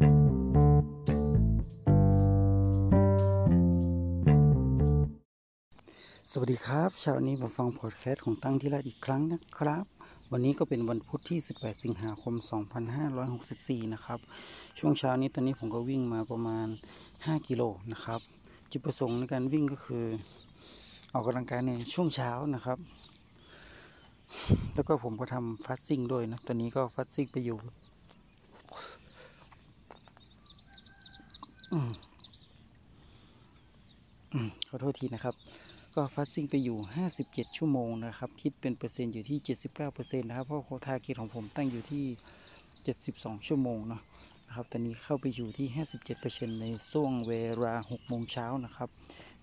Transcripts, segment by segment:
สวัสดีครับเช้านี้มาฟังพอดแคสต์ของตั้งที่รัฐอีกครั้งนะครับ วันนี้ก็เป็นวันพุธที่ 18 สิงหาคม 2564 นะครับ ช่วงเช้านี้ตอนนี้ผมก็วิ่งมาประมาณ 5 กิโลนะครับ จุดประสงค์ในการวิ่งก็คือออกกำลังกายในช่วงเช้านะครับ แล้วก็ผมก็ทำฟาสซิ่งด้วยนะ ตอนนี้ก็ฟาสซิ่งไปอยู่ อืมอืม ขอโทษทีนะครับ ก็ฟาสซิ่งไปอยู่ 57 ชั่วโมงนะครับ คิดเป็นเปอร์เซ็นต์อยู่ที่ 79%นะครับ เพราะโควตาคิดของผมตั้งอยู่ที่ 72 ชั่วโมงเนาะนะครับ ตอนนี้เข้าไปอยู่ที่ 57%ในช่วงเวลา6โมงเช้านะครับ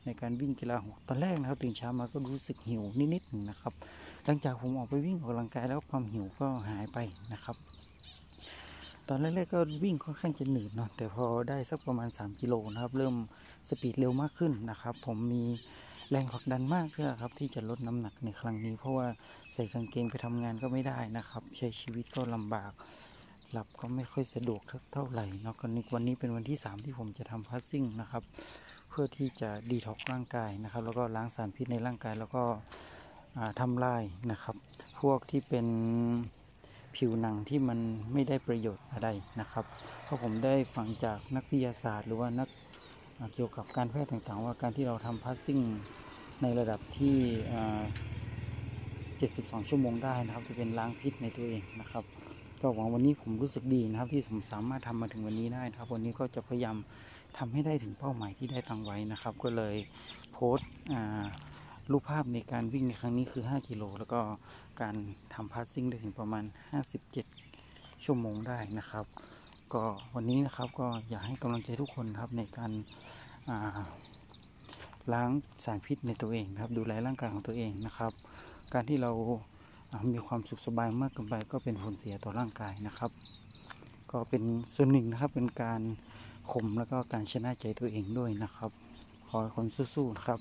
ในการวิ่งกีฬาหกตอนแรกนะครับตื่นเช้ามาก็รู้สึกหิวนิดๆหนึ่งนะครับ หลังจากผมออกไปวิ่งออกกำลังกายแล้วความหิวก็หายไปนะครับ ตอนแรกๆก็วิ่งค่อนข้างจะหนืดเนาะแต่พอได้สักประมาณ 3 กิโลนะครับ เริ่มสปีดเร็วมากขึ้นนะครับ ผมมีแรงผลักดันมากเพื่อครับ ที่จะลดน้ำหนักในครั้งนี้ เพราะว่าใส่กางเกงไปทำงานก็ไม่ได้นะครับ ใช้ชีวิตก็ลำบาก หลับก็ไม่ค่อยสะดวกเท่าไหร่เนาะกันนี้วันนี้เป็นวันที่ 3 ที่ผมจะทำพัสซิ่งนะครับ เพื่อที่จะดีท็อกร่างกายนะครับ แล้วก็ล้างสารพิษในร่างกายแล้วก็อ่าทำลายนะครับ พวกที่เป็น ผิวหนังที่มันไม่ได้ประโยชน์อะไรนะครับ เพราะผมได้ฟังจากนักวิทยาศาสตร์ หรือว่านักเกี่ยวกับการแพทย์ต่างๆ ว่าการที่เราทำพัสซิ่งในระดับที่72 ชั่วโมงได้นะครับ จะเป็นล้างพิษในตัวเองนะครับ ก็หวังวันนี้ผมรู้สึกดีนะครับ ที่ผมสามารถทำมาถึงวันนี้ได้นะครับ วันนี้ก็จะพยายามทำให้ได้ถึงเป้าหมายที่ได้ตั้งไว้นะครับ ก็เลยโพสต์ รูปภาพในการวิ่งในครั้งนี้คือ 5 กิโล แล้วก็การทำพาสซิ่งได้ถึงประมาณ 57 ชั่วโมงได้นะครับ ก็วันนี้นะครับก็อยากให้กำลังใจทุกคนครับในการาล้างสารพิษในตัวเองนะครับ ดูแลร่างกายของตัวเองนะครับ การที่เราามีความสุขสบายมากเกินไปก็เป็นผลเสียต่อร่างกายนะครับ ก็เป็นส่วนหนึ่งนะครับเป็นการข่มแล้วก็การชนะใจตัวเองด้วยนะครับ ขอให้คนสู้ๆนะครับ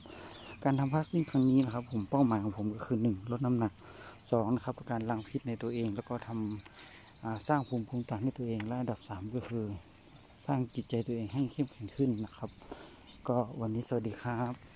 การทำพาสติ้งครั้งนี้นะครับ ผมเป้าหมายของผมก็คือหนึ่งลดน้ำหนักสองนะครับการล้างพิษในตัวเอง แล้วก็ทำอ่าสร้างภูมิคุ้มกันให้ตัวเองและอันดับสามก็คือ สร้างจิตใจตัวเองให้เข้มแข็งขึ้นนะครับ ก็วันนี้สวัสดีครับ